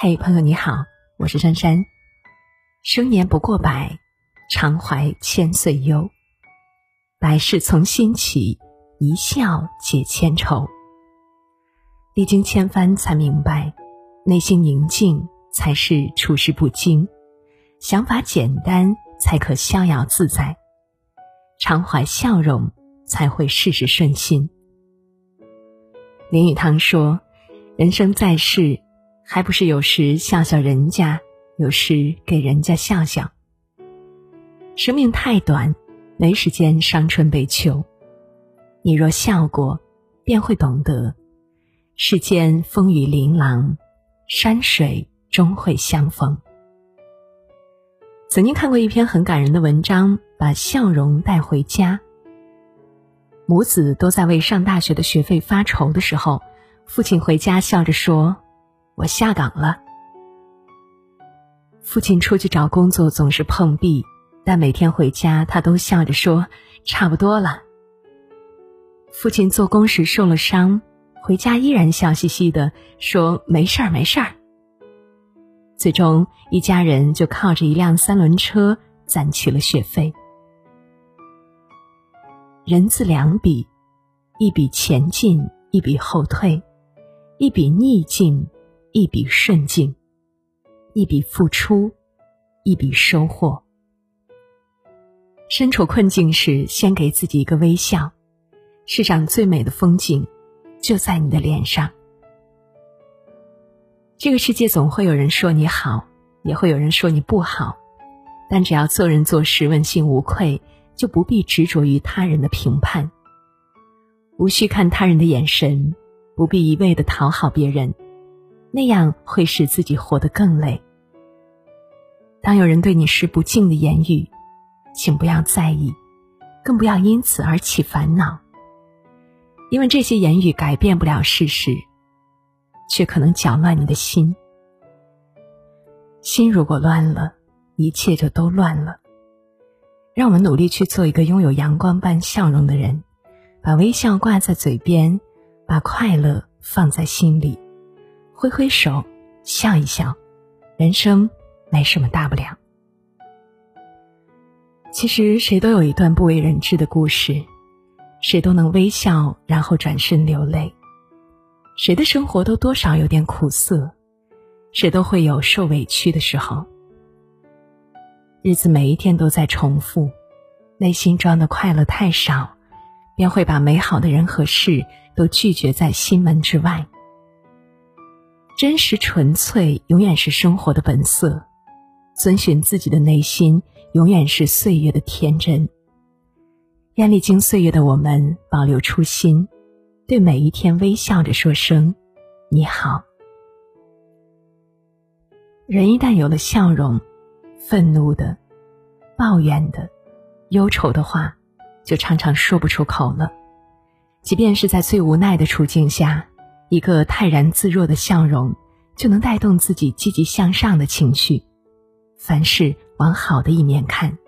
嘿，朋友你好，我是珊珊。生年不过百，常怀千岁忧。百事从心起，一笑解千愁。历经千帆才明白，内心宁静才是处事不惊，想法简单才可逍遥自在。常怀笑容，才会事事顺心。林语堂说：“人生在世。”还不是有时笑笑人家，有时给人家笑笑。生命太短，没时间伤春悲秋。你若笑过，便会懂得，世间风雨琳琅，山水终会相逢。曾经看过一篇很感人的文章，把笑容带回家。母子都在为上大学的学费发愁的时候，父亲回家笑着说。我下岗了。父亲出去找工作总是碰壁，但每天回家他都笑着说：“差不多了。”父亲做工时受了伤，回家依然笑嘻嘻的说：“没事儿，没事儿。”最终，一家人就靠着一辆三轮车攒齐了学费。人字两笔，一笔前进，一笔后退，一笔逆境。一笔顺境，一笔付出，一笔收获。身处困境时，先给自己一个微笑。世上最美的风景，就在你的脸上。这个世界总会有人说你好，也会有人说你不好，但只要做人做事问心无愧，就不必执着于他人的评判。无需看他人的眼神，不必一味的讨好别人。那样会使自己活得更累。当有人对你施不敬的言语，请不要在意，更不要因此而起烦恼，因为这些言语改变不了事实，却可能搅乱你的心。心如果乱了，一切就都乱了。让我们努力去做一个拥有阳光般笑容的人，把微笑挂在嘴边，把快乐放在心里。挥挥手，笑一笑，人生没什么大不了。其实谁都有一段不为人知的故事，谁都能微笑，然后转身流泪。谁的生活都多少有点苦涩，谁都会有受委屈的时候。日子每一天都在重复，内心装的快乐太少，便会把美好的人和事都拒绝在心门之外。真实纯粹永远是生活的本色，遵循自己的内心永远是岁月的天真。愿历经岁月的我们保留初心，对每一天微笑着说声“你好”。人一旦有了笑容，愤怒的、抱怨的、忧愁的话，就常常说不出口了。即便是在最无奈的处境下。一个泰然自若的笑容，就能带动自己积极向上的情绪。凡事往好的一面看。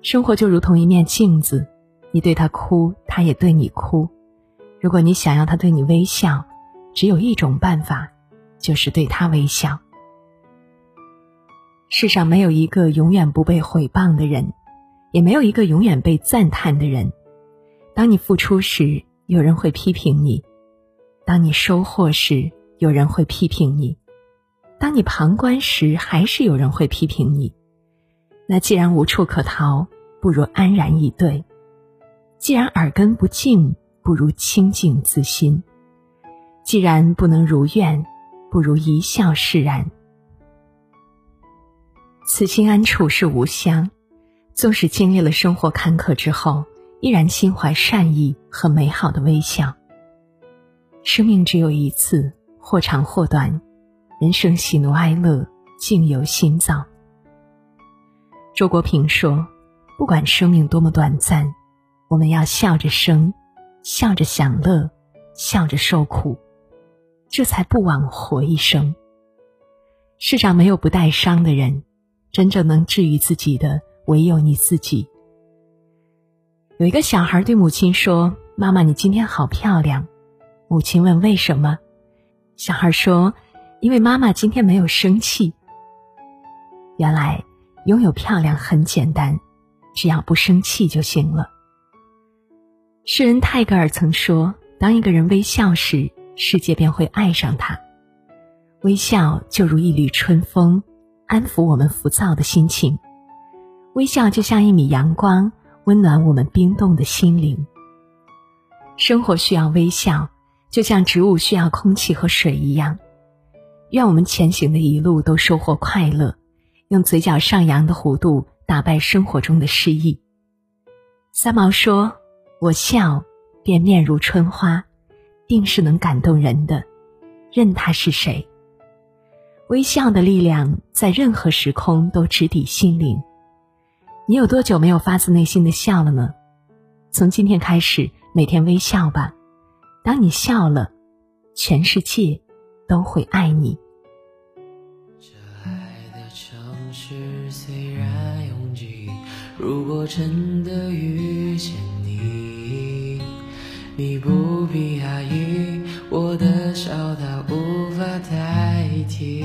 生活就如同一面镜子，你对他哭，他也对你哭。如果你想要他对你微笑，只有一种办法，就是对他微笑。世上没有一个永远不被毁谤的人，也没有一个永远被赞叹的人。当你付出时，有人会批评你。当你收获时，有人会批评你；当你旁观时，还是有人会批评你。那既然无处可逃，不如安然以对；既然耳根不净，不如清净自心；既然不能如愿，不如一笑释然。此心安处是吾乡。纵使经历了生活坎坷之后，依然心怀善意和美好的微笑。生命只有一次，或长或短，人生喜怒哀乐尽由心造。周国平说：“不管生命多么短暂，我们要笑着生，笑着享乐，笑着受苦，这才不枉活一生。”世上没有不带伤的人，真正能治愈自己的唯有你自己。有一个小孩对母亲说：“妈妈，你今天好漂亮。”母亲问：“为什么？”小孩说：“因为妈妈今天没有生气。原来拥有漂亮很简单，只要不生气就行了。诗人泰戈尔曾说：“当一个人微笑时，世界便会爱上他。微笑就如一缕春风，安抚我们浮躁的心情。微笑就像一米阳光，温暖我们冰冻的心灵。生活需要微笑，就像植物需要空气和水一样。愿我们前行的一路都收获快乐，用嘴角上扬的弧度打败生活中的失意。”三毛说。我笑，便面如春花，定是能感动人的，任他是谁。微笑的力量在任何时空都直抵心灵。你有多久没有发自内心的笑了呢？从今天开始，每天微笑吧。当你笑了，全世界都会爱你。这爱的城市虽然拥挤，如果真的遇见。你你不必压抑我的笑，它无法代替。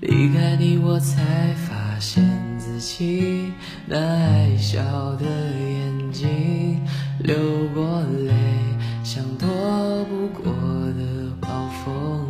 离开你，我才发现自己那爱笑的眼睛流过泪像躲不过的暴风。